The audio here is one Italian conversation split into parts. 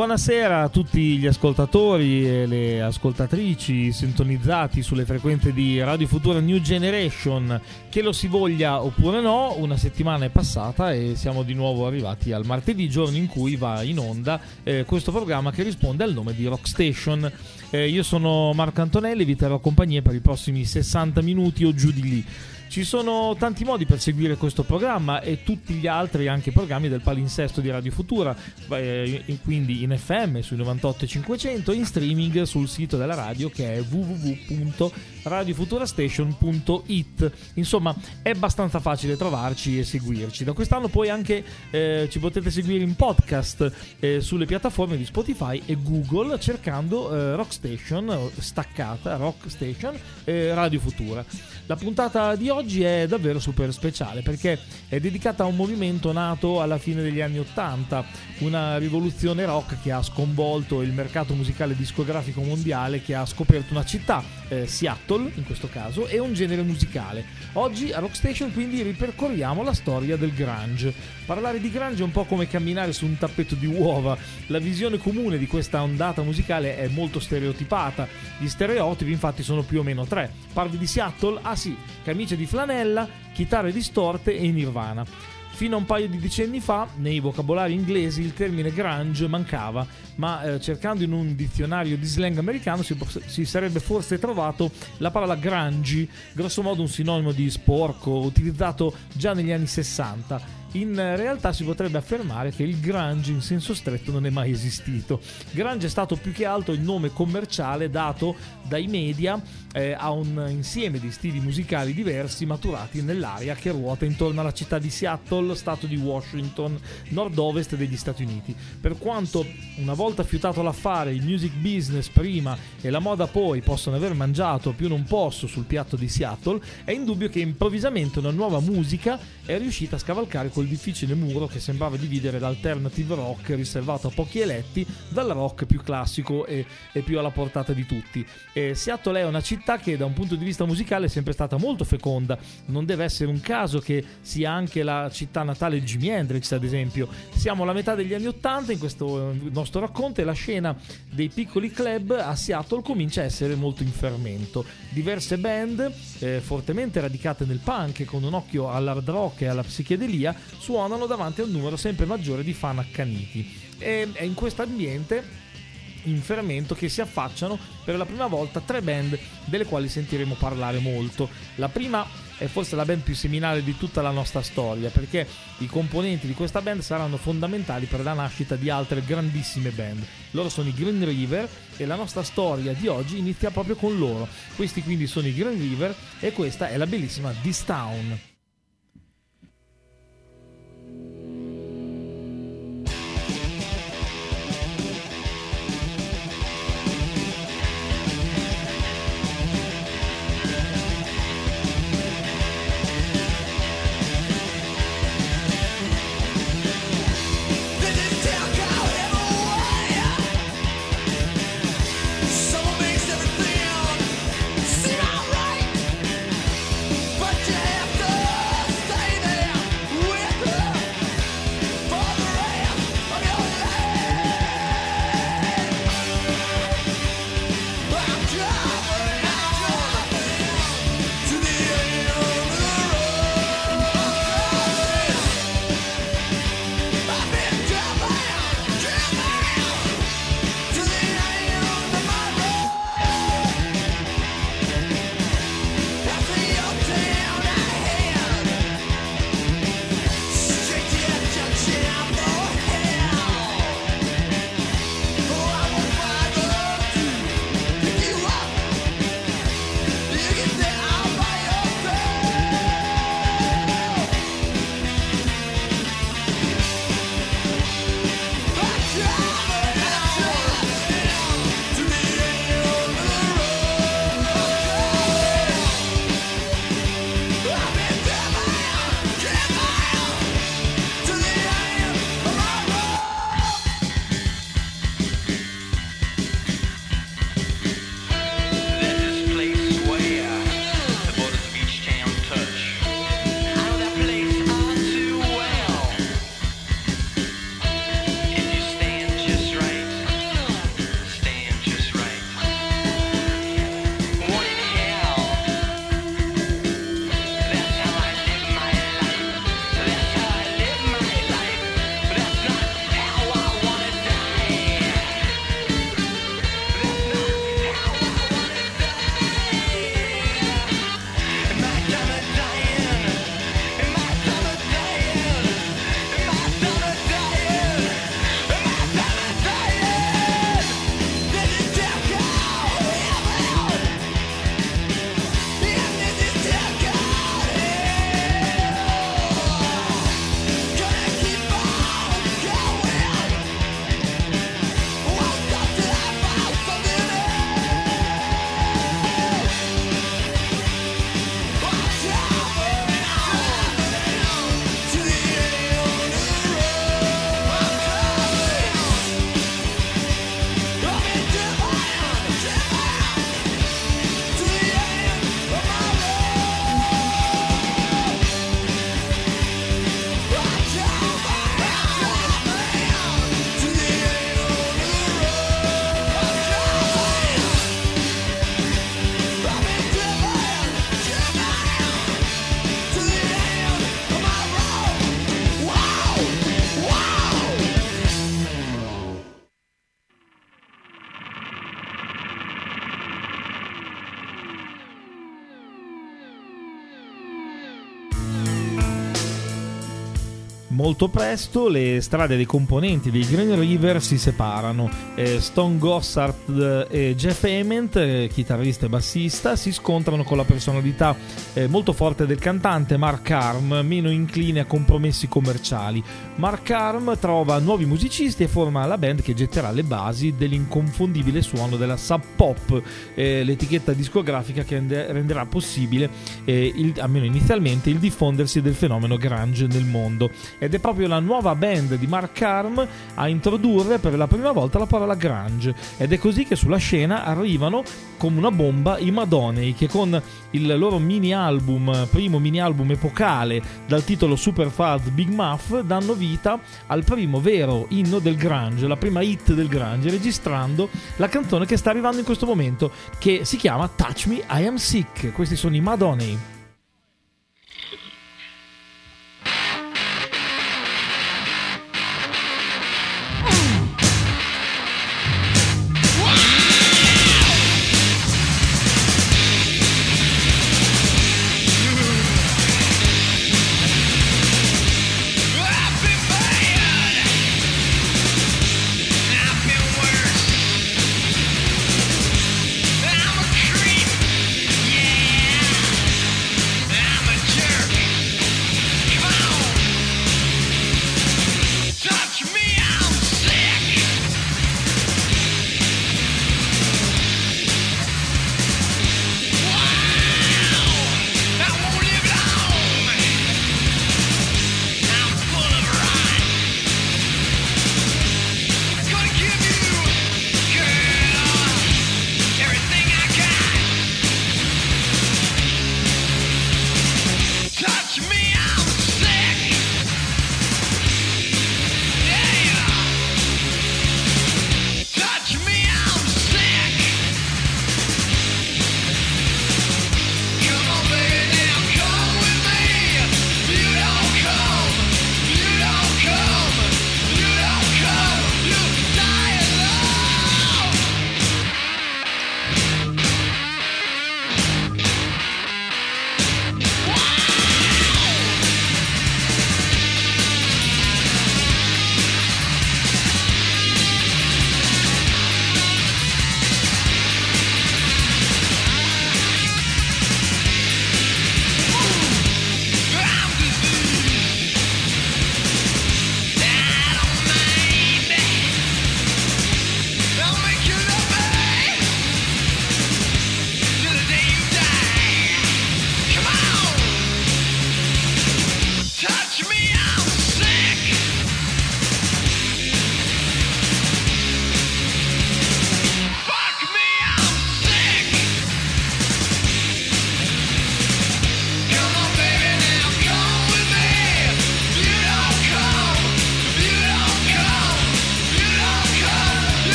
buonasera a tutti gli ascoltatori e le ascoltatrici sintonizzati sulle frequenze di Radio Futura New Generation. Che lo si voglia oppure no, una settimana è passata e siamo di nuovo arrivati al martedì, giorno in cui va in onda eh, questo programma che risponde al nome di Rock Station. Eh, io sono Marco Antonelli, vi terrò compagnia per i prossimi 60 minuti o giù di lì. Ci sono tanti modi per seguire questo programma e tutti gli altri anche programmi del palinsesto di Radio Futura, quindi in FM sui 98 e 500, in streaming sul sito della radio che è www.radiofuturastation.it. Insomma, è abbastanza facile trovarci e seguirci. Da quest'anno poi anche eh, ci potete seguire in podcast eh, sulle piattaforme di Spotify e Google cercando eh, Rock staccata Rock Station, eh, Radio Futura. La puntata di oggi è davvero super speciale perché è dedicata a un movimento nato alla fine degli anni Ottanta, una rivoluzione rock che ha sconvolto il mercato musicale discografico mondiale, che ha scoperto una città, eh, Seattle in questo caso, e un genere musicale. Oggi a Rockstation quindi ripercorriamo la storia del grunge. Parlare di grunge è un po' come camminare su un tappeto di uova. La visione comune di questa ondata musicale è molto stereotipata. Gli stereotipi infatti sono più o meno tre. Parli di Seattle? Ah sì, camicie di flanella, chitarre distorte e Nirvana. Fino a un paio di decenni fa, nei vocabolari inglesi, il termine grunge mancava, ma eh, cercando in un dizionario di slang americano si, si, sarebbe forse trovato la parola grungy, grosso modo un sinonimo di sporco, utilizzato già negli anni 60 in realtà si potrebbe affermare che il grunge in senso stretto non è mai esistito. Grunge è stato più che altro il nome commerciale dato dai media eh, a un insieme di stili musicali diversi maturati nell'area che ruota intorno alla città di Seattle, stato di Washington, nord-ovest degli Stati Uniti. Per quanto una volta fiutato l'affare, il music business prima e la moda poi possono aver mangiato più non posso sul piatto di Seattle, è indubbio che improvvisamente una nuova musica è riuscita a scavalcare quel difficile muro che sembrava dividere l'alternative rock riservato a pochi eletti dal rock più classico e, e più alla portata di tutti. E Seattle è una città che da un punto di vista musicale è sempre stata molto feconda, non deve essere un caso che sia anche la città natale di Jimi Hendrix ad esempio. Siamo alla metà degli anni Ottanta in questo nostro racconto e la scena dei piccoli club a Seattle comincia a essere molto in fermento. Diverse band eh, fortemente radicate nel punk con un occhio all'hard rock e alla psichedelia suonano davanti a un numero sempre maggiore di fan accaniti. E è in questo ambiente in fermento che si affacciano per la prima volta tre band delle quali sentiremo parlare molto. La prima è forse la band più seminale di tutta la nostra storia perché i componenti di questa band saranno fondamentali per la nascita di altre grandissime band. Loro sono i Green River e la nostra storia di oggi inizia proprio con loro. Questi quindi sono i Green River e questa è la bellissima This Town. Molto presto le strade dei componenti dei Green River si separano. Eh, Stone Gossard e Jeff Ament, eh, chitarrista e bassista, si scontrano con la personalità eh, molto forte del cantante Mark Arm, meno incline a compromessi commerciali. Mark Arm trova nuovi musicisti e forma la band che getterà le basi dell'inconfondibile suono della Sub Pop, eh, l'etichetta discografica che rende- renderà possibile, eh, il- almeno inizialmente, il diffondersi del fenomeno grunge nel mondo. Ed è proprio la nuova band di Mark Arm a introdurre per la prima volta la parola grunge. Ed è così che sulla scena arrivano come una bomba i Madonney che con il loro mini album, primo mini album epocale dal titolo Super Fuzz Big Muff, danno vita al primo vero inno del grunge, la prima hit del grunge, registrando la canzone che sta arrivando in questo momento, che si chiama Touch Me, I Am Sick. Questi sono i Madonney.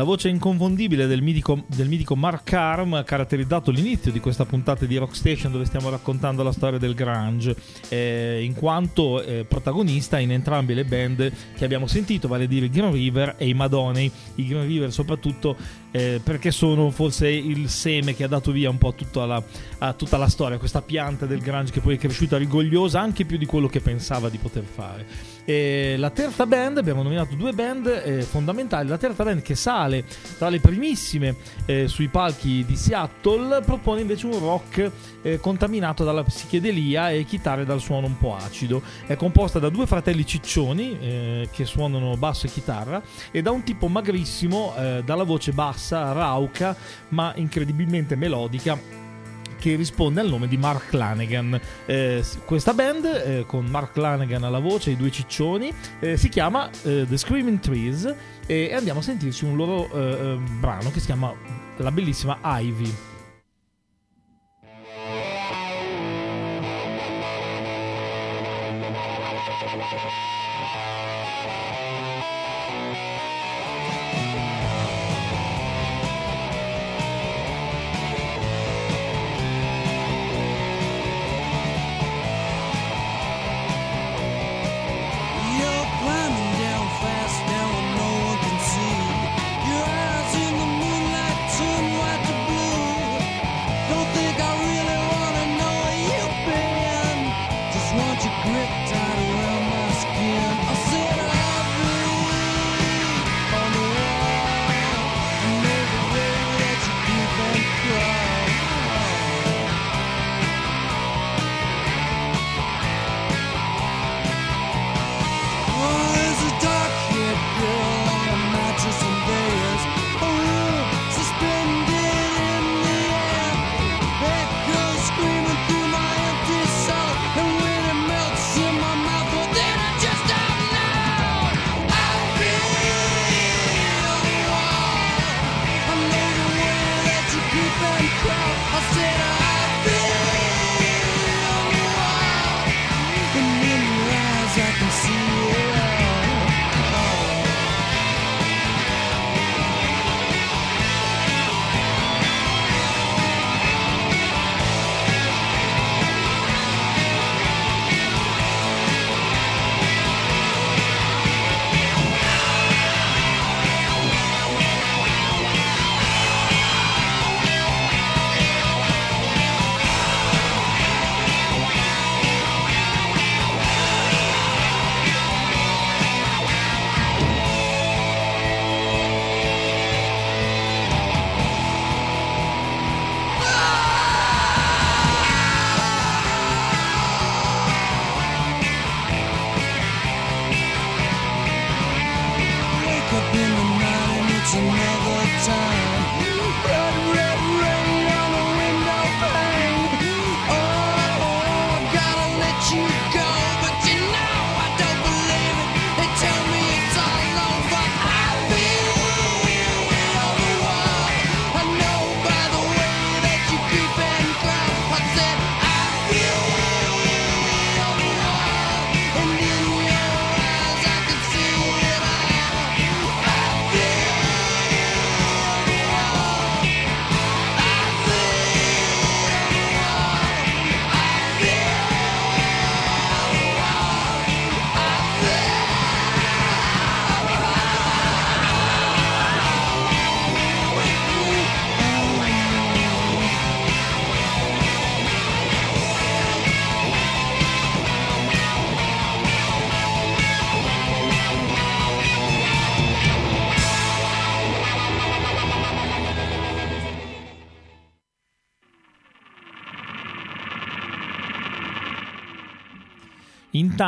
La voce inconfondibile del mitico, del mitico Mark Arm ha caratterizzato l'inizio di questa puntata di Rock Station dove stiamo raccontando la storia del grunge, eh, in quanto eh, protagonista in entrambe le band che abbiamo sentito, vale a dire i Green River e i Madonney. I Green River soprattutto eh, perché sono forse il seme che ha dato via un po' tutta la, a tutta la storia, questa pianta del grunge che poi è cresciuta rigogliosa anche più di quello che pensava di poter fare. E la terza band, abbiamo nominato due band eh, fondamentali, la terza band che sale tra le primissime eh, sui palchi di Seattle propone invece un rock eh, contaminato dalla psichedelia e chitarre dal suono un po' acido. È composta da due fratelli ciccioni eh, che suonano basso e chitarra e da un tipo magrissimo eh, dalla voce bassa, rauca ma incredibilmente melodica che risponde al nome di Mark Lanegan. Eh, questa band, eh, con Mark Lanegan alla voce e i due ciccioni, eh, si chiama eh, The Screaming Trees e andiamo a sentirci un loro eh, eh, brano che si chiama la bellissima Ivy.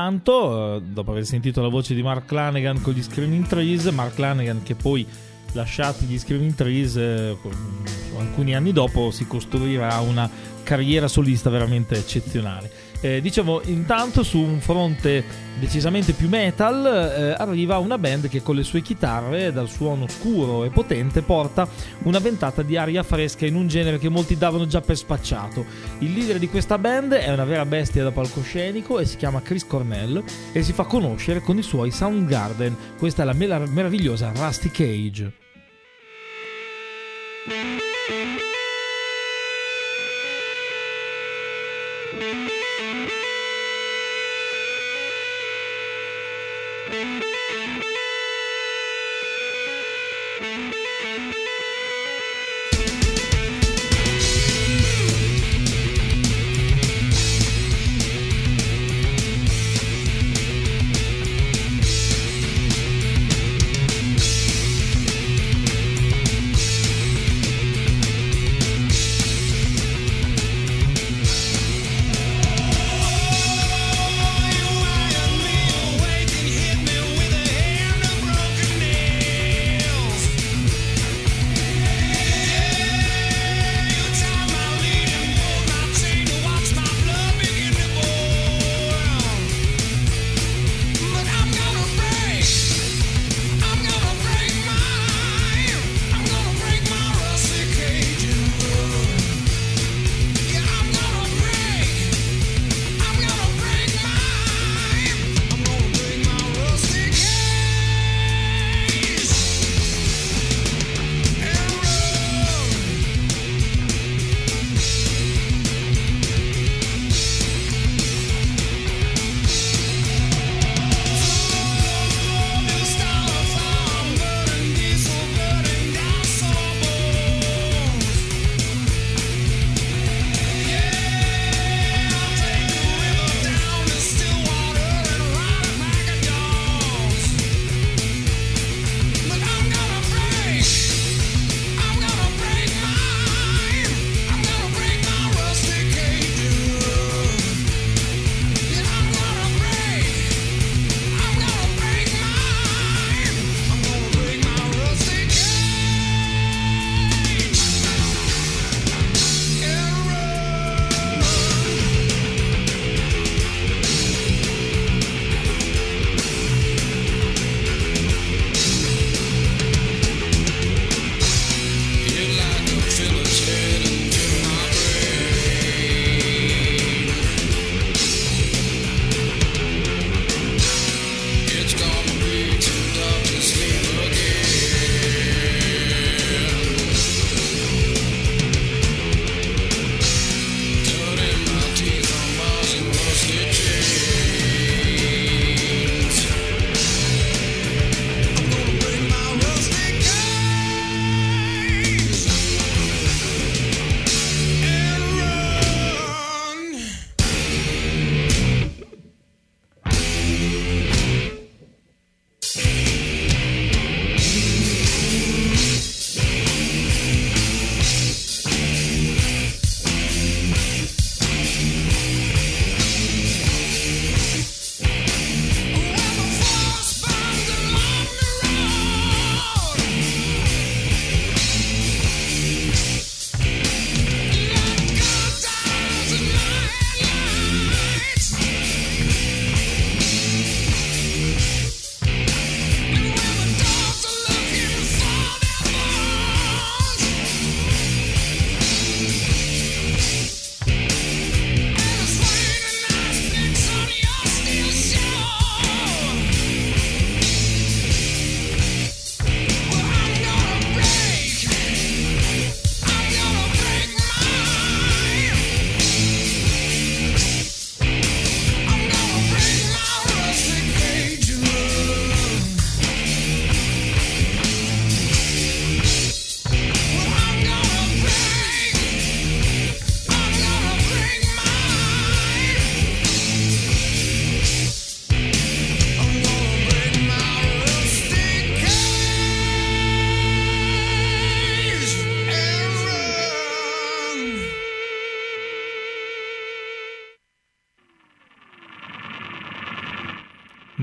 Intanto, eh, dopo aver sentito la voce di Mark Lanegan con gli Screaming Trees, Mark Lanegan che poi lasciati gli Screaming Trees eh, alcuni anni dopo si costruirà una carriera solista veramente eccezionale. Eh, diciamo, intanto su un fronte decisamente più metal eh, arriva una band che con le sue chitarre, dal suono scuro e potente, porta una ventata di aria fresca in un genere che molti davano già per spacciato. Il leader di questa band è una vera bestia da palcoscenico e si chiama Chris Cornell e si fa conoscere con i suoi Soundgarden. Questa è la merav- meravigliosa Rusty Cage.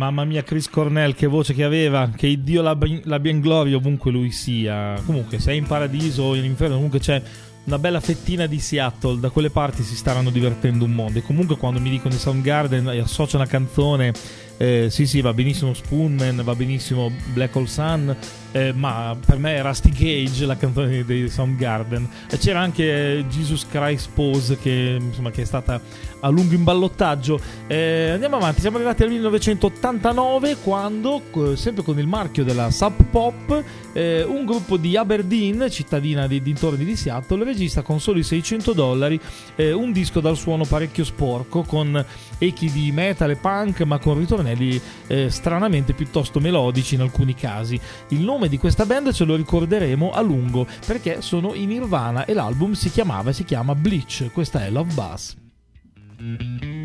Mamma mia, Chris Cornell, che voce che aveva, che Dio l'abbia l'abbia in gloria ovunque lui sia. Comunque, se è in paradiso o in inferno, comunque c'è una bella fettina di Seattle, da quelle parti si staranno divertendo un mondo. E comunque quando mi dicono di Soundgarden e associo una canzone, eh, sì sì, va benissimo Spoonman, va benissimo Black Hole Sun, eh, ma per me è Rusty Gage la canzone dei Soundgarden. E c'era anche eh, Jesus Christ Pose che, insomma, che è stata a lungo in ballottaggio. Eh, andiamo avanti, siamo arrivati al 1989 quando, sempre con il marchio della Sub Pop, eh, un gruppo di Aberdeen, cittadina di dintorni di Seattle, registra con soli 600 dollari eh, un disco dal suono parecchio sporco, con echi di metal e punk, ma con ritornelli eh, stranamente piuttosto melodici in alcuni casi. Il nome di questa band ce lo ricorderemo a lungo perché sono in Nirvana e l'album si chiamava e si chiama Bleach. Questa è Love Buzz. Mm-hmm.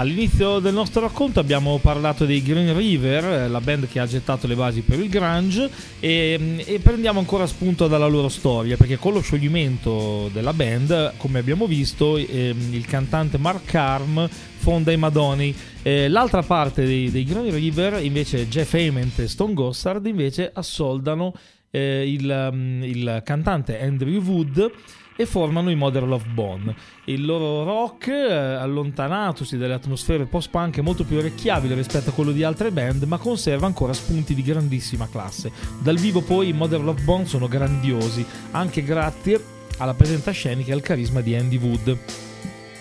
All'inizio del nostro racconto abbiamo parlato dei Green River, eh, la band che ha gettato le basi per il grunge e, e prendiamo ancora spunto dalla loro storia perché con lo scioglimento della band, come abbiamo visto, ehm, il cantante Mark Carm fonda i Madoni. Eh, l'altra parte dei, dei Green River, invece Jeff Ament e Stone Gossard, invece assoldano eh, il, um, il cantante Andrew Wood e formano i Mother Love Bone. Il loro rock, eh, allontanatosi dalle atmosfere post-punk, è molto più orecchiabile rispetto a quello di altre band, ma conserva ancora spunti di grandissima classe. Dal vivo poi i Mother Love Bone sono grandiosi, anche grazie alla presenza scenica e al carisma di Andy Wood.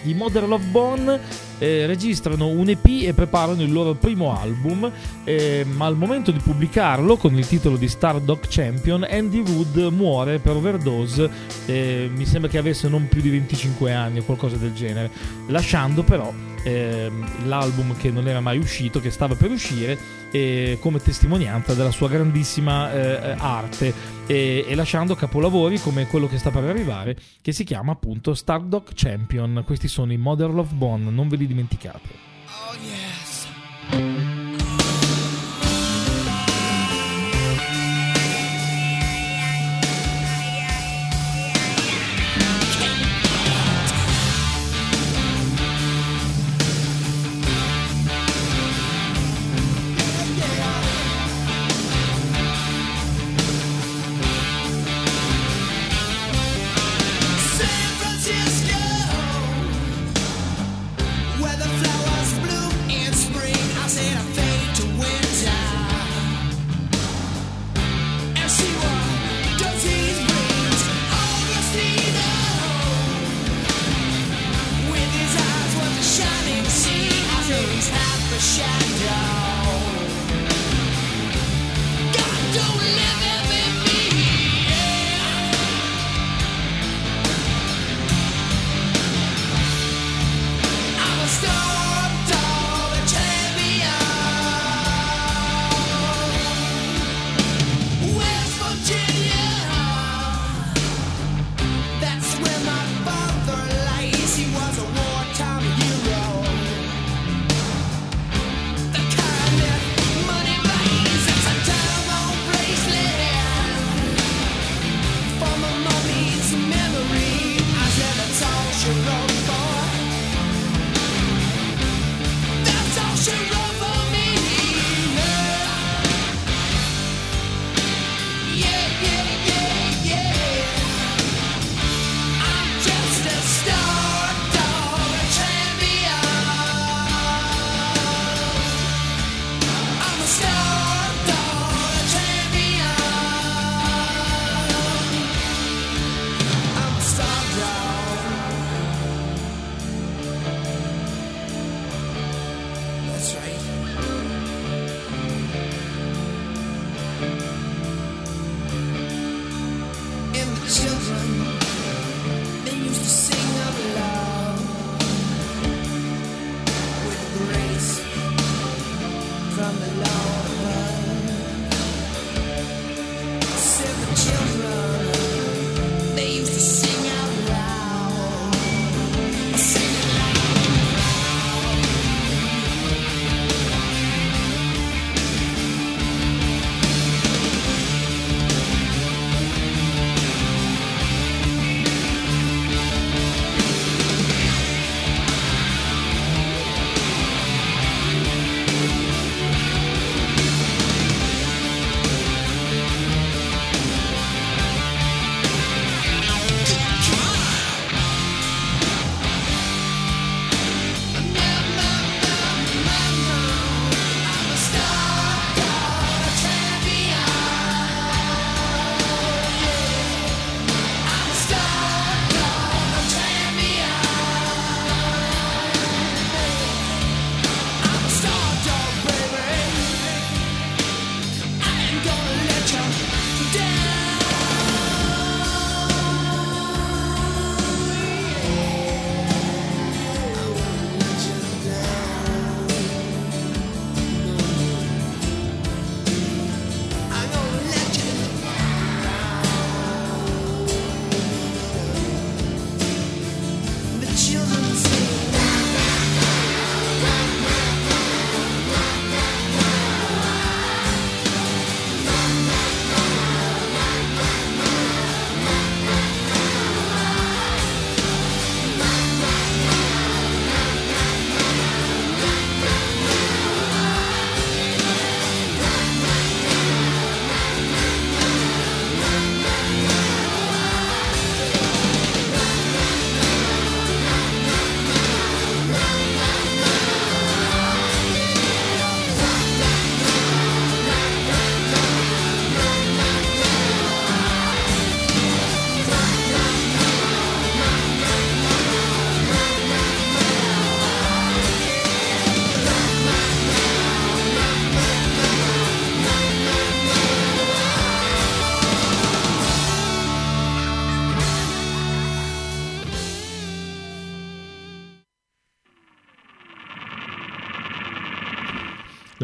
I Mother Love Bone eh, registrano un EP e preparano il loro primo album, eh, ma al momento di pubblicarlo con il titolo di Star Dog Champion, Andy Wood muore per overdose, eh, mi sembra che avesse non più di 25 anni o qualcosa del genere, lasciando però ehm, l'album che non era mai uscito, che stava per uscire, eh, come testimonianza della sua grandissima eh, arte e, e lasciando capolavori come quello che sta per arrivare, che si chiama appunto Stardock Champion. Questi sono i Mother Love Bone, non ve li dimenticate. Oh yes.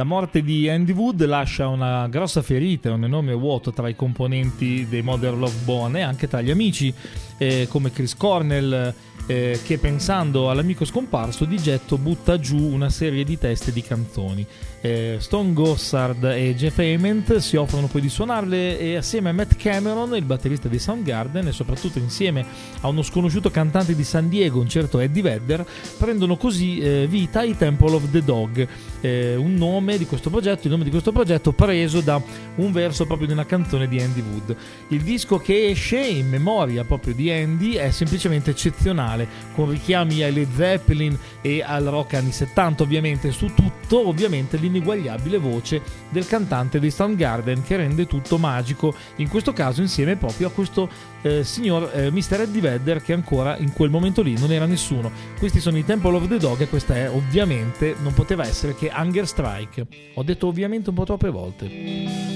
Morte di Andy Wood lascia una grossa ferita un enorme vuoto tra i componenti dei Modern Love Bone e anche tra gli amici eh, come Chris Cornell eh, che pensando all'amico scomparso di getto butta giù una serie di teste di canzoni. Eh, Stone Gossard e Jeff Ament si offrono poi di suonarle e assieme a Matt Cameron, il batterista di Soundgarden e soprattutto insieme a uno sconosciuto cantante di San Diego, un certo Eddie Vedder, prendono così eh, vita i Temple of the Dog, eh, un nome di questo progetto, il nome di questo progetto preso da un verso proprio di una canzone di Andy Wood. Il disco che esce in memoria proprio di Andy è semplicemente eccezionale, con richiami ai Led Zeppelin e al rock anni 70 ovviamente, su tutto ovviamente l'ineguagliabile voce del cantante dei Soundgarden che rende tutto magico, in questo caso insieme proprio a questo eh, signor eh, Mr. Eddie Vedder che ancora in quel momento lì non era nessuno. Questi sono i Temple of the Dog e questa è ovviamente, non poteva essere che Hunger Strike. Ho detto ovviamente un po' troppe volte.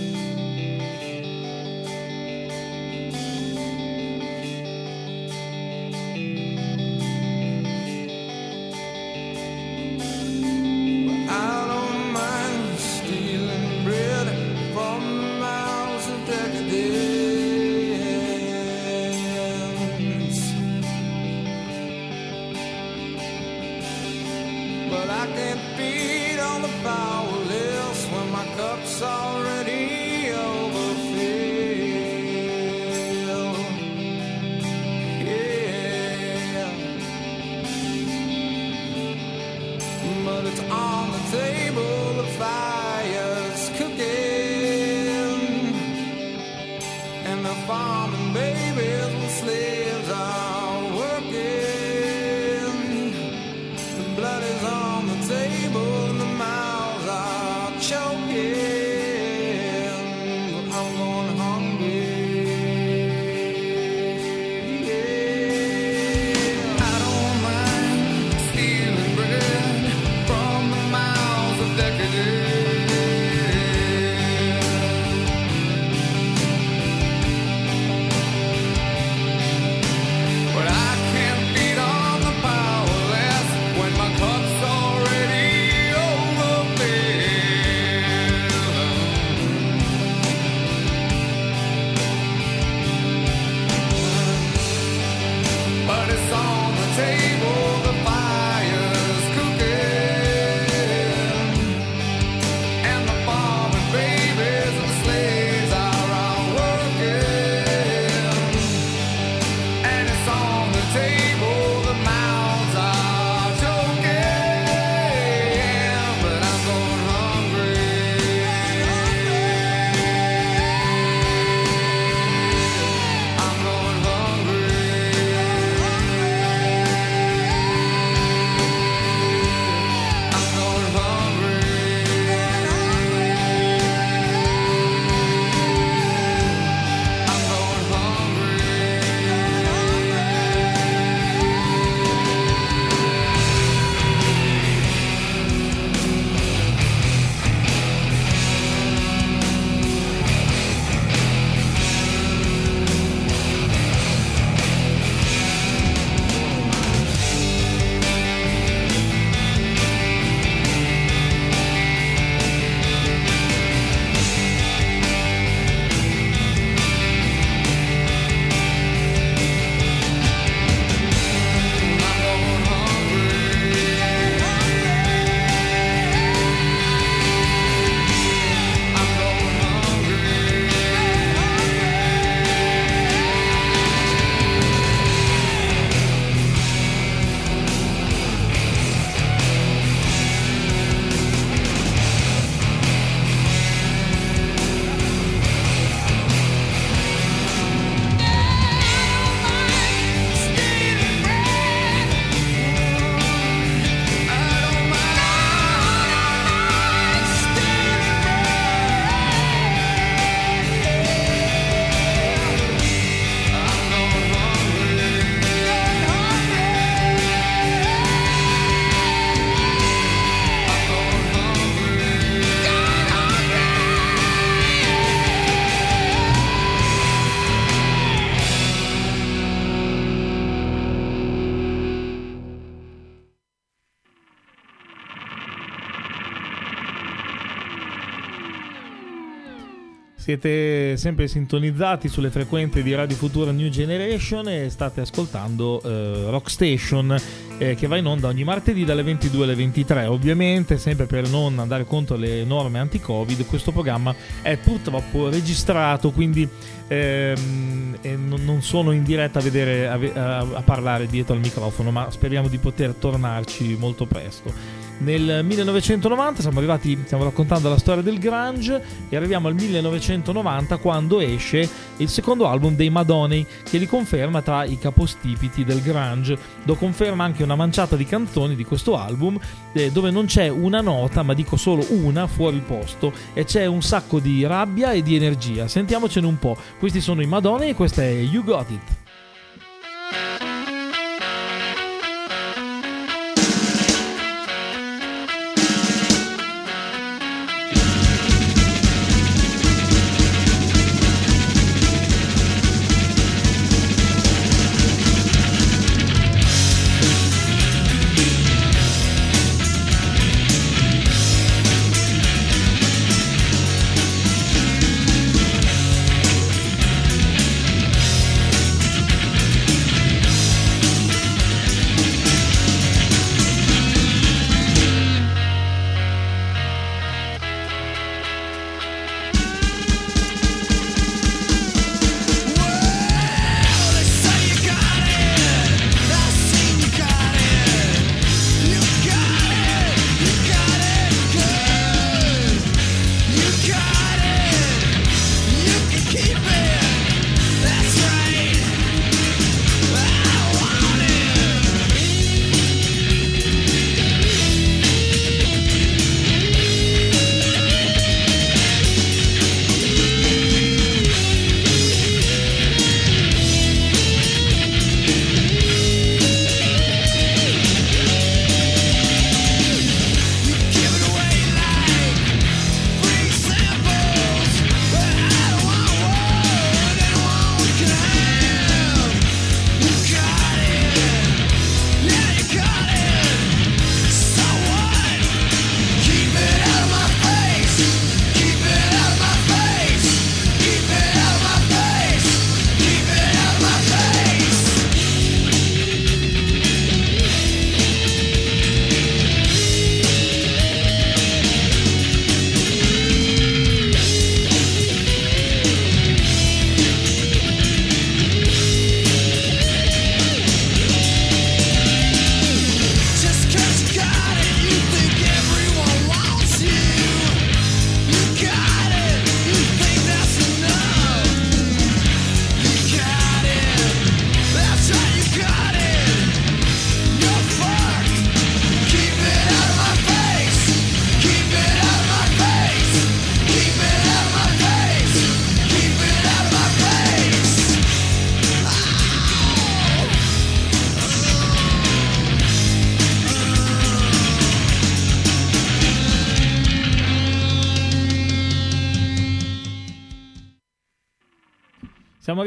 Siete sempre sintonizzati sulle frequenze di Radio Futura New Generation e state ascoltando eh, Rock Station eh, che va in onda ogni martedì dalle 22 alle 23. Ovviamente, sempre per non andare contro le norme anti-Covid, questo programma è purtroppo registrato, quindi ehm, non, sono in diretta a, vedere, a, ve- a- a parlare dietro al microfono, ma speriamo di poter tornarci molto presto. Nel 1990 siamo arrivati, stiamo raccontando la storia del grunge e arriviamo al 1990 quando esce il secondo album dei Madonnai che li conferma tra i capostipiti del grunge. Lo conferma anche una manciata di canzoni di questo album eh, dove non c'è una nota, ma dico solo una fuori posto e c'è un sacco di rabbia e di energia. Sentiamocene un po'. Questi sono i Madonnai e questa è You Got It.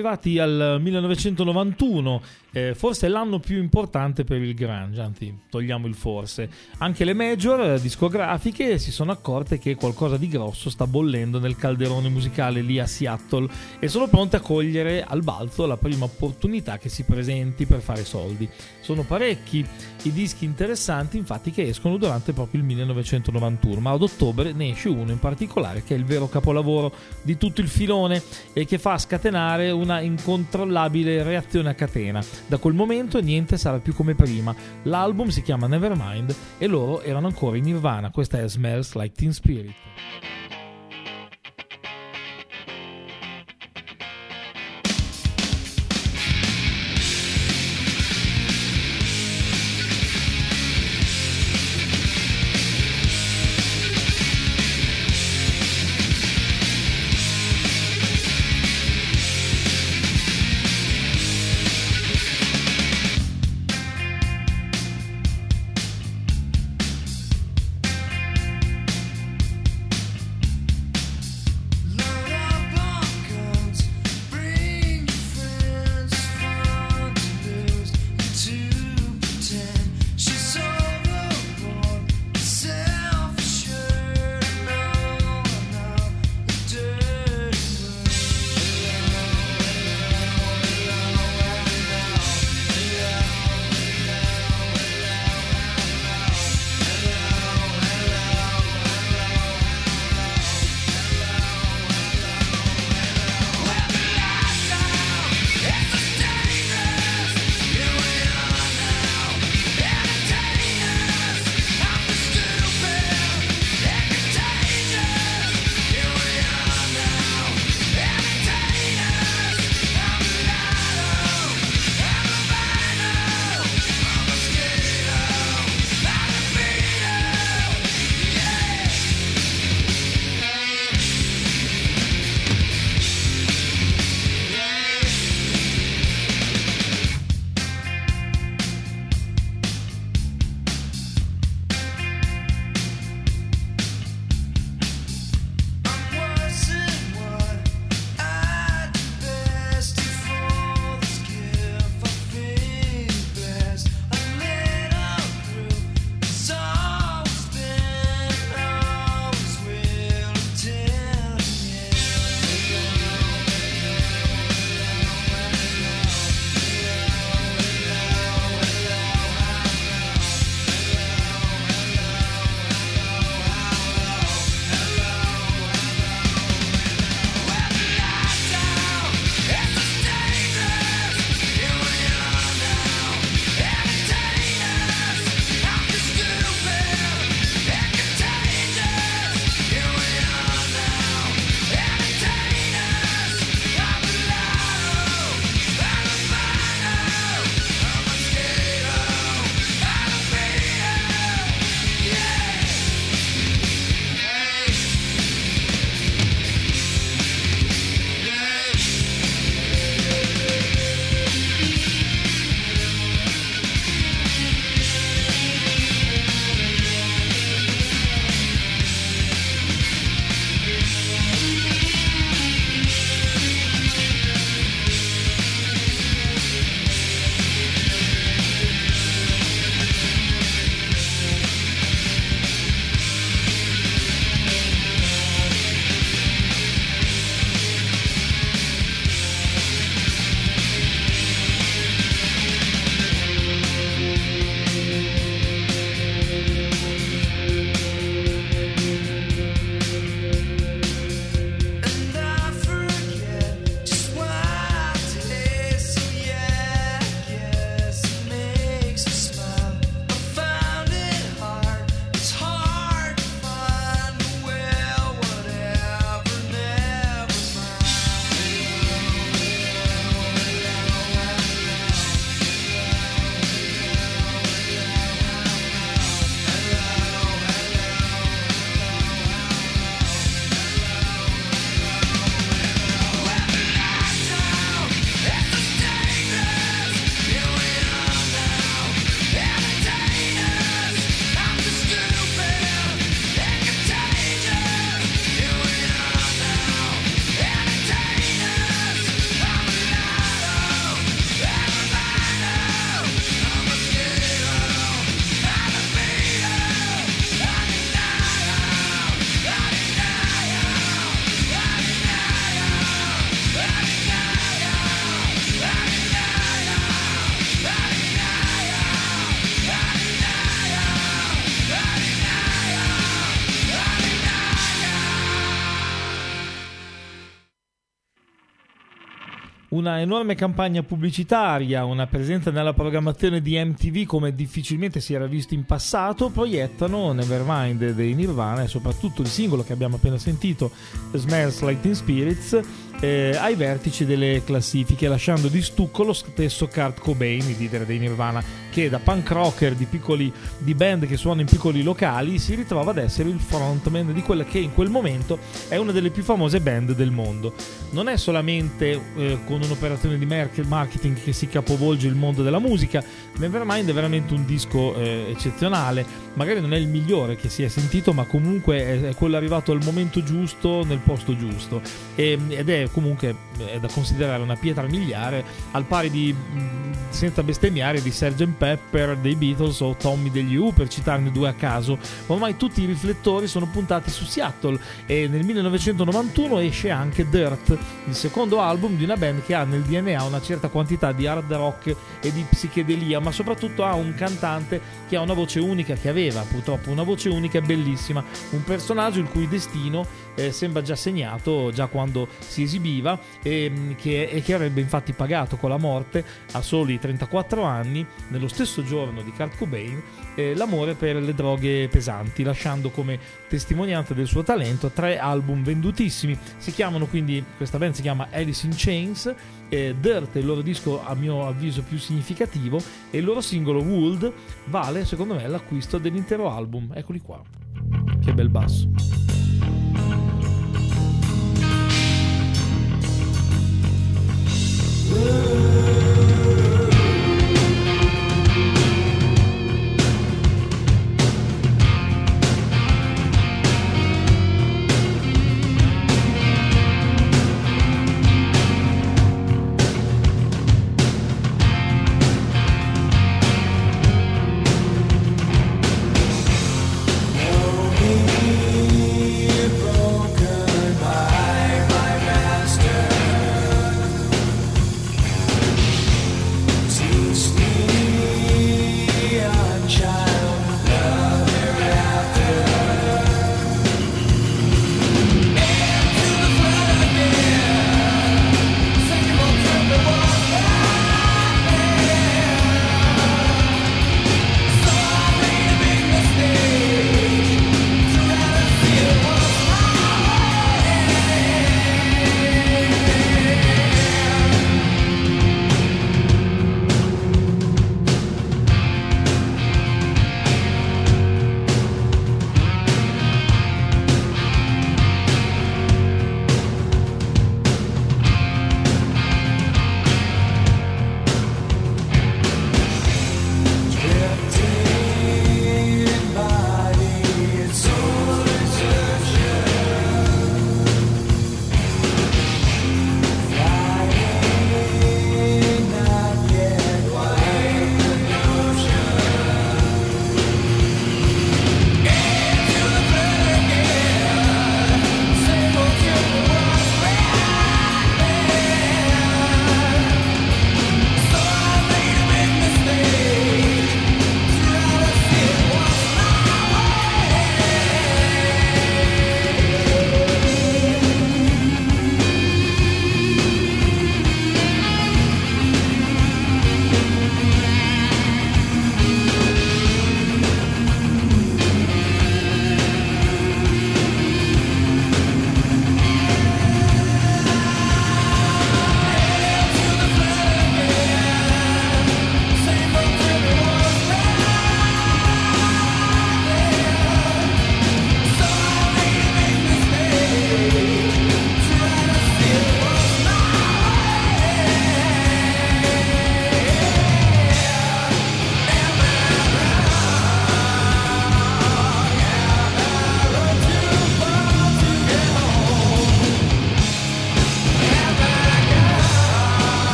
Arrivati al 1991, eh, forse l'anno più importante per il grunge, anzi togliamo il forse. Anche le major eh, discografiche si sono accorte che qualcosa di grosso sta bollendo nel calderone musicale lì a Seattle e sono pronte a cogliere al balzo la prima opportunità che si presenti per fare soldi. Sono parecchi i dischi interessanti infatti che escono durante proprio il 1991, ma ad ottobre ne esce uno in particolare che è il vero capolavoro di tutto il filone e che fa scatenare una incontrollabile reazione a catena. Da quel momento niente sarà più come prima. L'album si chiama Nevermind e loro erano ancora in Nirvana. Questa è Smells Like Teen Spirit. Una enorme campagna pubblicitaria, una presenza nella programmazione di MTV come difficilmente si era visto in passato, proiettano Nevermind dei Nirvana e soprattutto il singolo che abbiamo appena sentito, Smells Teen Spirits, eh, ai vertici delle classifiche, lasciando di stucco lo stesso Kurt Cobain, il leader dei Nirvana, che da punk rocker di, piccoli, di band che suonano in piccoli locali si ritrova ad essere il frontman di quella che in quel momento è una delle più famose band del mondo. Non è solamente eh, con un'operazione di marketing che si capovolge il mondo della musica, Nevermind è veramente un disco eh, eccezionale, magari non è il migliore che si è sentito, ma comunque è, quello arrivato al momento giusto, nel posto giusto, e, ed è comunque è da considerare una pietra miliare al pari di, mh, senza bestemmiare, di Sgt. Pepper dei Beatles o Tommy degli U, per citarne due a caso. Ormai tutti i riflettori sono puntati su Seattle e nel 1991 esce anche Dirt, il secondo album di una band che ha nel DNA una certa quantità di hard rock e di psichedelia, ma soprattutto ha un cantante che ha una voce unica, che aveva purtroppo una voce unica e bellissima, un personaggio il cui destino eh, sembra già segnato già quando si esibiva e mh, che, e che avrebbe infatti pagato con la morte a soli 34 anni, nello stesso giorno di Kurt Cobain, eh, l'amore per le droghe pesanti, lasciando come testimonianza del suo talento tre album vendutissimi. Si chiamano quindi, questa band si chiama Alice in Chains, eh, Dirt è il loro disco a mio avviso più significativo e il loro singolo Would vale secondo me l'acquisto dell'intero album. Eccoli qua. Che bel basso.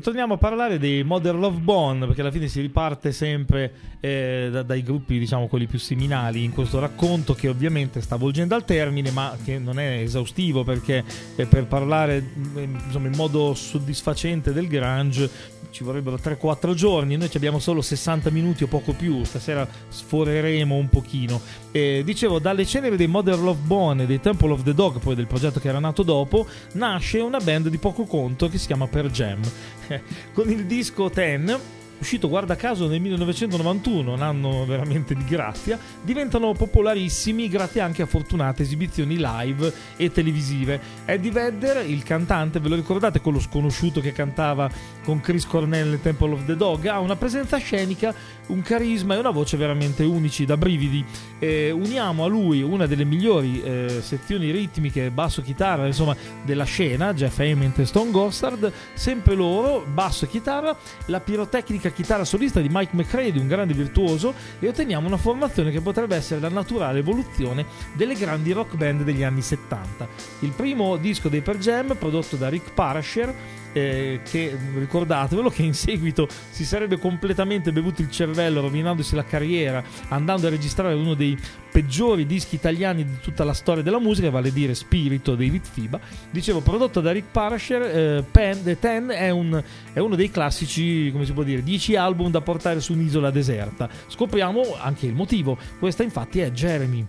Ritorniamo a parlare dei Modern Love Bone, perché alla fine si riparte sempre eh, da- dai gruppi, diciamo, quelli più seminali in questo racconto, che ovviamente sta volgendo al termine, ma che non è esaustivo, perché eh, per parlare mm, insomma, in modo soddisfacente del grunge ci vorrebbero 3-4 giorni, noi abbiamo solo 60 minuti o poco più, stasera sforeremo un pochino. Eh, dicevo, dalle ceneri dei Modern Love Bone e dei Temple of the Dog, poi del progetto che era nato dopo, nasce una band di poco conto che si chiama Per Jam. Con il disco Ten uscito guarda caso nel 1991, un anno veramente di grazia, diventano popolarissimi grazie anche a fortunate esibizioni live e televisive. Eddie Vedder, il cantante, ve lo ricordate quello sconosciuto che cantava con Chris Cornell nel Temple of the Dog, ha una presenza scenica, un carisma e una voce veramente unici da brividi. Eh, uniamo a lui una delle migliori eh, sezioni ritmiche, basso chitarra, insomma, della scena, Jeff Ament e Stone Gossard, sempre loro, basso e chitarra, la pirotecnica chitarra solista di Mike McCready, un grande virtuoso, e otteniamo una formazione che potrebbe essere la naturale evoluzione delle grandi rock band degli anni 70. Il primo disco dei Per Jam, prodotto da Rick Parasher, eh, che ricordatevelo che in seguito si sarebbe completamente bevuto il cervello rovinandosi la carriera andando a registrare uno dei peggiori dischi italiani di tutta la storia della musica vale a dire Spirito dei Litfiba dicevo prodotto da Rick Parasher eh, Pen, The Ten è, un- è uno dei classici come si può dire 10 album da portare su un'isola deserta. Scopriamo anche il motivo. Questa infatti è Jeremy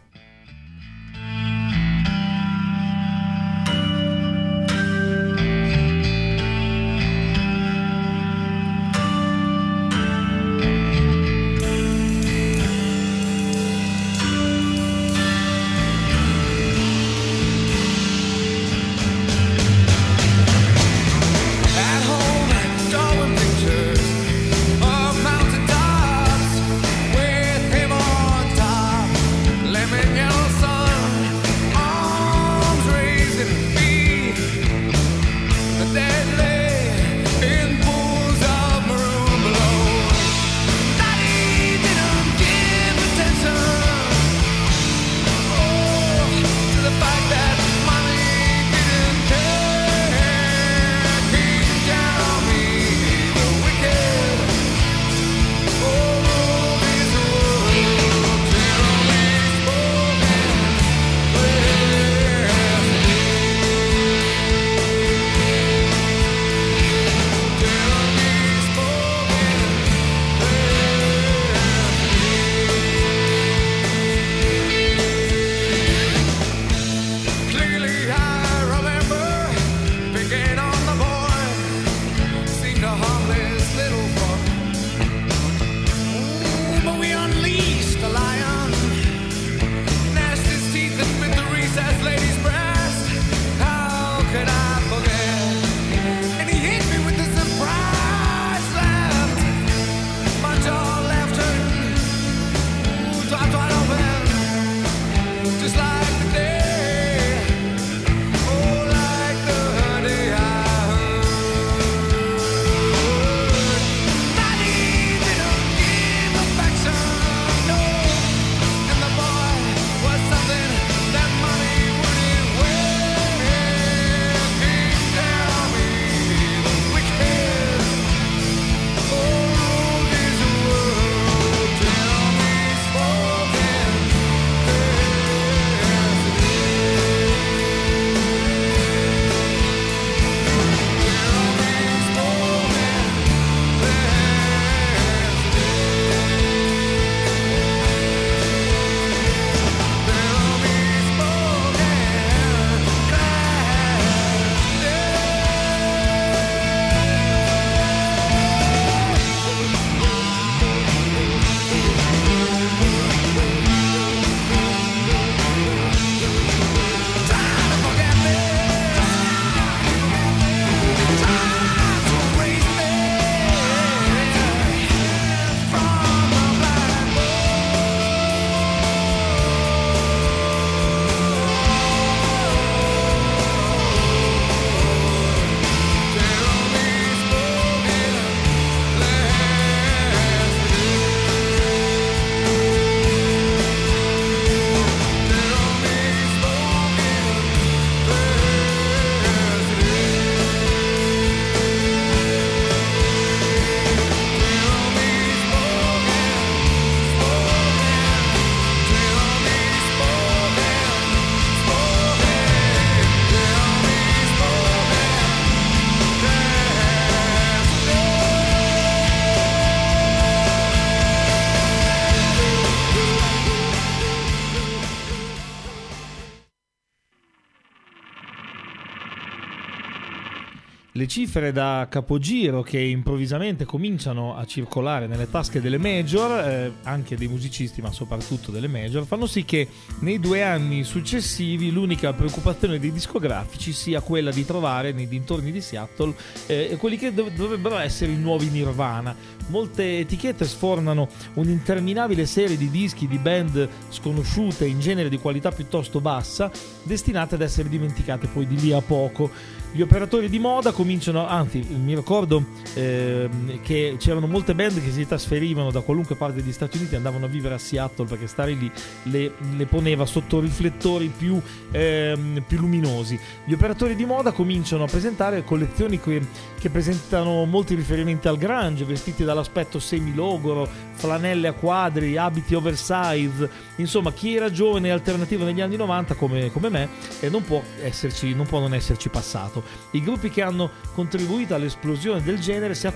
le cifre da capogiro che improvvisamente cominciano a circolare nelle tasche delle major, eh, anche dei musicisti ma soprattutto delle major, fanno sì che nei due anni successivi l'unica preoccupazione dei discografici sia quella di trovare nei dintorni di Seattle eh, quelli che dov- dovrebbero essere i nuovi Nirvana. Molte etichette sfornano un'interminabile serie di dischi di band sconosciute in genere di qualità piuttosto bassa, destinate ad essere dimenticate poi di lì a poco. Gli operatori di moda cominciano, anzi mi ricordo ehm, che c'erano molte band che si trasferivano da qualunque parte degli Stati Uniti e andavano a vivere a Seattle perché stare lì le, le poneva sotto riflettori più, ehm, più luminosi. Gli operatori di moda cominciano a presentare collezioni che, che presentano molti riferimenti al grunge, vestiti dall'aspetto semilogoro, flanelle a quadri, abiti oversize, insomma chi era giovane e alternativo negli anni 90 come, come me eh, non, può esserci, non può non esserci passato. I gruppi che hanno contribuito all'esplosione del genere si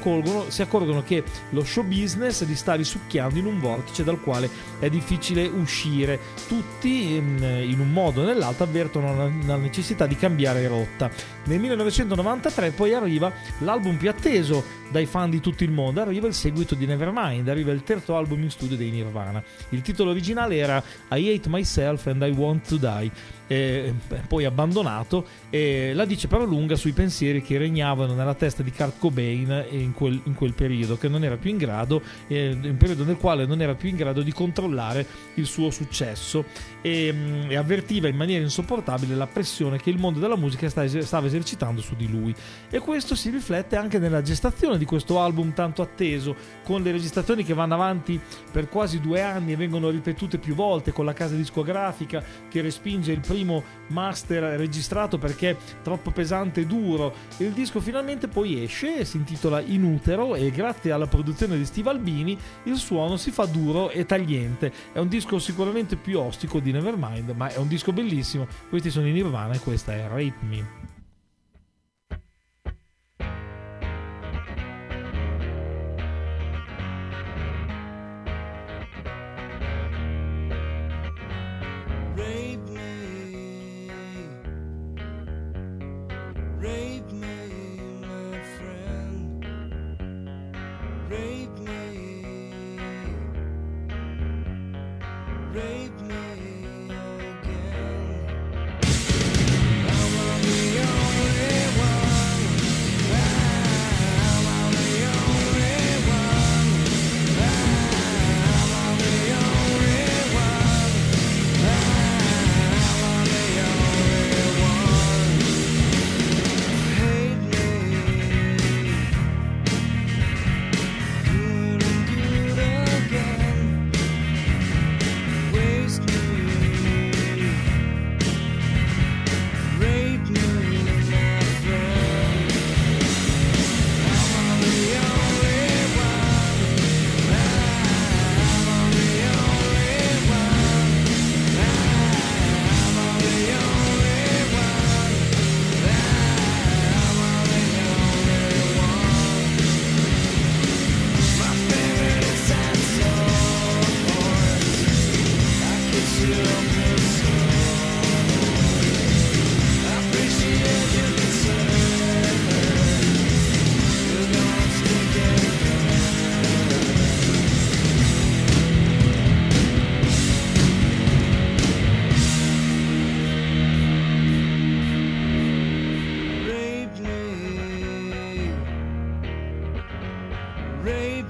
si accorgono che lo show business li sta risucchiando in un vortice dal quale è difficile uscire. Tutti in, un modo o nell'altro avvertono la necessità di cambiare rotta. Nel 1993 poi arriva l'album più atteso dai fan di tutto il mondo, arriva il seguito di Nevermind, arriva il terzo album in studio dei Nirvana. Il titolo originale era I Hate Myself and I Want to Die, eh, poi abbandonato, e la dice però lunga sui pensieri che regnavano nella testa di Kurt Cobain in quel, in quel periodo, che non era più in grado, eh, un periodo nel quale non era più in grado di controllare il suo successo e, mm, e avvertiva in maniera insopportabile la pressione che il mondo della musica sta es- stava esercitando su di lui. E questo si riflette anche nella gestazione di questo album tanto atteso, con le registrazioni che vanno avanti per quasi due anni e vengono ripetute più volte, con la casa discografica che respinge il primo master registrato perché troppo pesante e duro. Il disco finalmente poi esce, si intitola In Utero e grazie alla produzione di Steve Albini il suono si fa duro e tagliente. È un disco sicuramente più ostico di Nevermind, ma è un disco bellissimo. Questi sono i Nirvana e questa è Rape Me.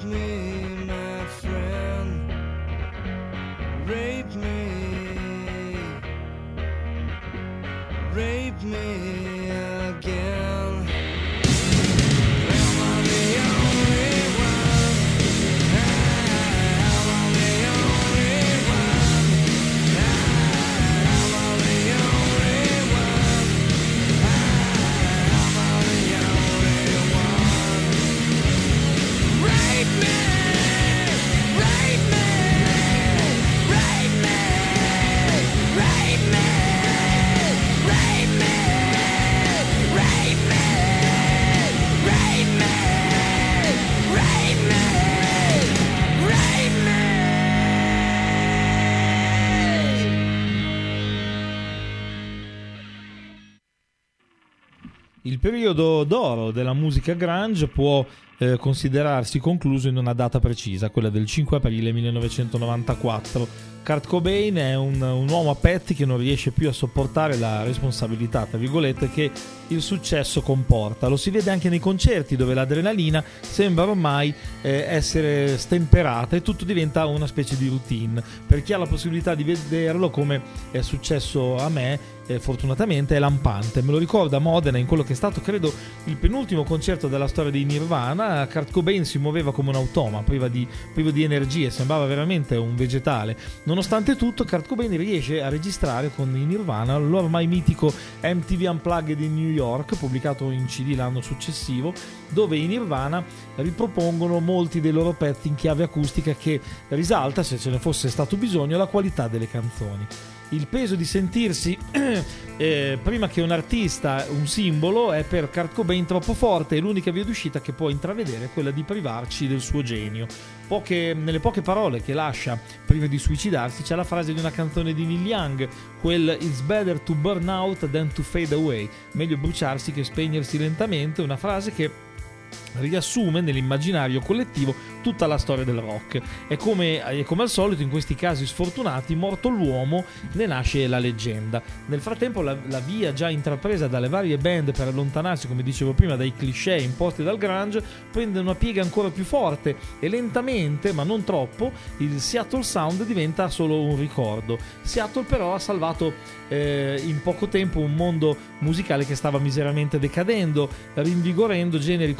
Rape periodo d'oro della musica grunge può eh, considerarsi concluso in una data precisa, quella del 5 aprile 1994. Kurt Cobain è un, un uomo a petti che non riesce più a sopportare la responsabilità, tra virgolette, che il successo comporta. Lo si vede anche nei concerti dove l'adrenalina sembra ormai eh, essere stemperata e tutto diventa una specie di routine. Per chi ha la possibilità di vederlo, come è successo a me, eh, fortunatamente è lampante. Me lo ricorda Modena in quello che è stato, credo, il penultimo concerto della storia di Nirvana. Kurt Cobain si muoveva come un automa, priva di, privo di energie, sembrava veramente un vegetale. Nonostante tutto, Kurt Cobain riesce a registrare con i Nirvana l'ormai mitico MTV Unplugged in New York, pubblicato in CD l'anno successivo, dove i Nirvana ripropongono molti dei loro pezzi in chiave acustica che risalta, se ce ne fosse stato bisogno, la qualità delle canzoni il peso di sentirsi eh, prima che un artista un simbolo è per Kurt Cobain troppo forte e l'unica via d'uscita che può intravedere è quella di privarci del suo genio. Poche, nelle poche parole che lascia prima di suicidarsi c'è la frase di una canzone di Neil Young, quel It's better to burn out than to fade away, meglio bruciarsi che spegnersi lentamente, una frase che riassume nell'immaginario collettivo tutta la storia del rock. E come, come al solito, in questi casi sfortunati, morto l'uomo, ne nasce la leggenda. Nel frattempo, la, la via già intrapresa dalle varie band per allontanarsi, come dicevo prima, dai cliché imposti dal grunge, prende una piega ancora più forte e lentamente, ma non troppo, il Seattle Sound diventa solo un ricordo. Seattle però ha salvato eh, in poco tempo un mondo musicale che stava miseramente decadendo, rinvigorendo generi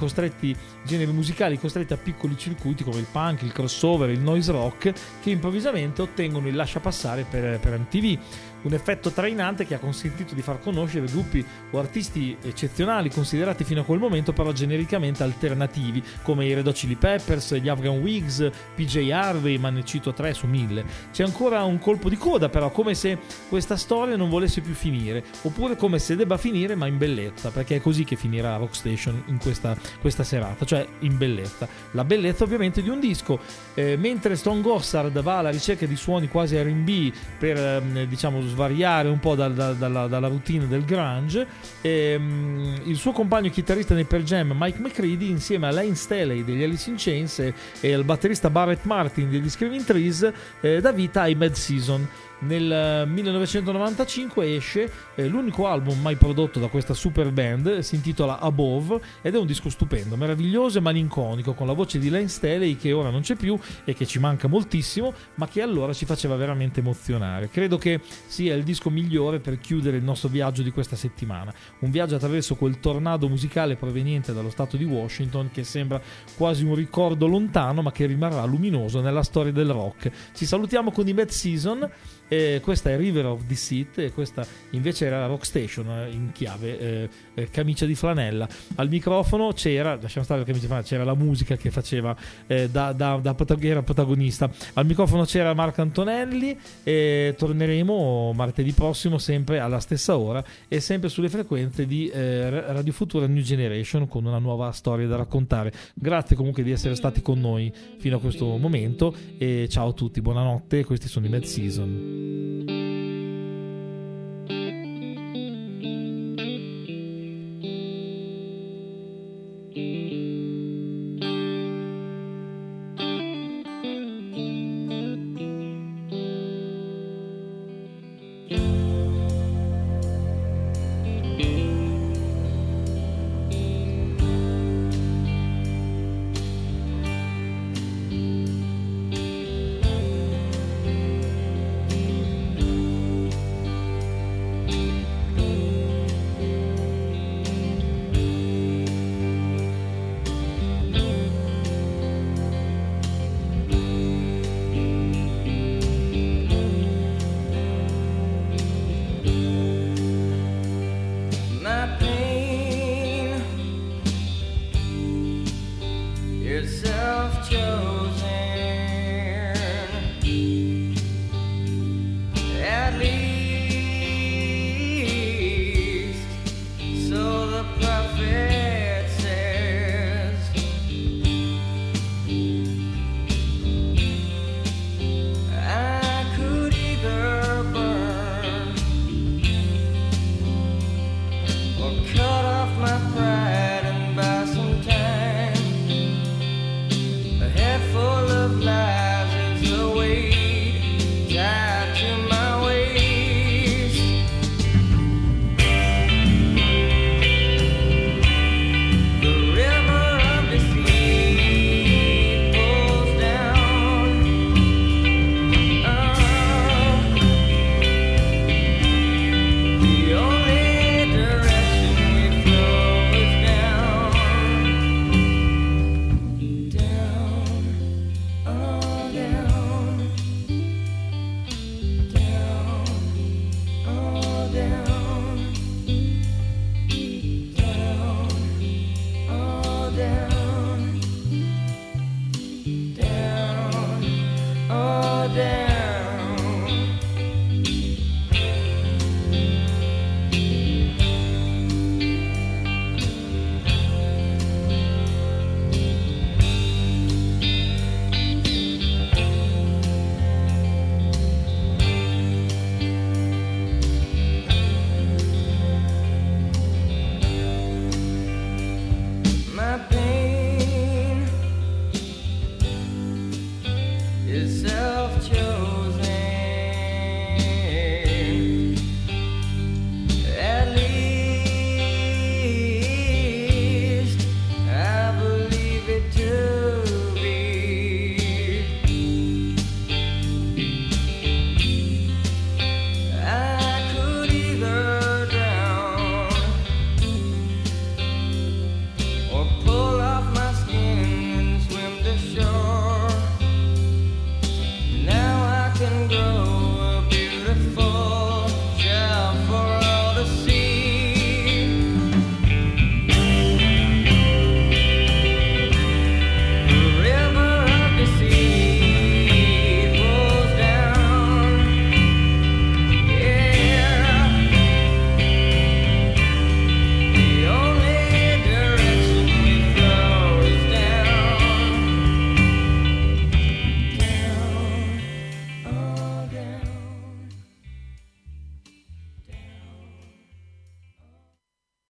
generi musicali costretti a piccoli circuiti come il punk, il crossover, il noise rock, che improvvisamente ottengono il lascia passare per, per MTV un effetto trainante che ha consentito di far conoscere gruppi o artisti eccezionali considerati fino a quel momento però genericamente alternativi come i Red Hot Chili Peppers, gli Afghan Wigs, PJ Harvey, ma ne cito tre su mille. C'è ancora un colpo di coda però, come se questa storia non volesse più finire, oppure come se debba finire ma in bellezza, perché è così che finirà Rockstation in questa, questa serata, cioè in bellezza. La bellezza ovviamente di un disco, eh, mentre Stone Gossard va alla ricerca di suoni quasi R&B per eh, diciamo svariare un po' dal- dal- dalla, dalla routine del grunge. E, mm, il suo compagno chitarrista nei Per Jam, Mike McCready, insieme a Lane Staley degli Alice in Chains e, e al batterista Barrett Martin degli Screaming Trees, eh, dà vita ai Mad Season. Nel eh, 1995 esce eh, l'unico album mai prodotto da questa super band, si intitola Above ed è un disco stupendo, meraviglioso e malinconico, con la voce di Lane Staley che ora non c'è più e che ci manca moltissimo, ma che allora ci faceva veramente emozionare. Credo che sia il disco migliore per chiudere il nostro viaggio di questa settimana, un viaggio attraverso quel tornado musicale proveniente dallo stato di Washington che sembra quasi un ricordo lontano, ma che rimarrà luminoso nella storia del rock. Ci salutiamo con i Mad Season. E questa è River of Deceit e questa invece era Rock Station eh, in chiave eh, eh, camicia di flanella. Al microfono c'era, lasciamo stare la camicia di flanella, c'era la musica che faceva eh, da, da, da era protagonista. Al microfono c'era Marco Antonelli e torneremo martedì prossimo sempre alla stessa ora e sempre sulle frequenze di eh, Radio Futura New Generation con una nuova storia da raccontare. Grazie comunque di essere stati con noi fino a questo momento e ciao a tutti, buonanotte, questi sono i Mad Season. Música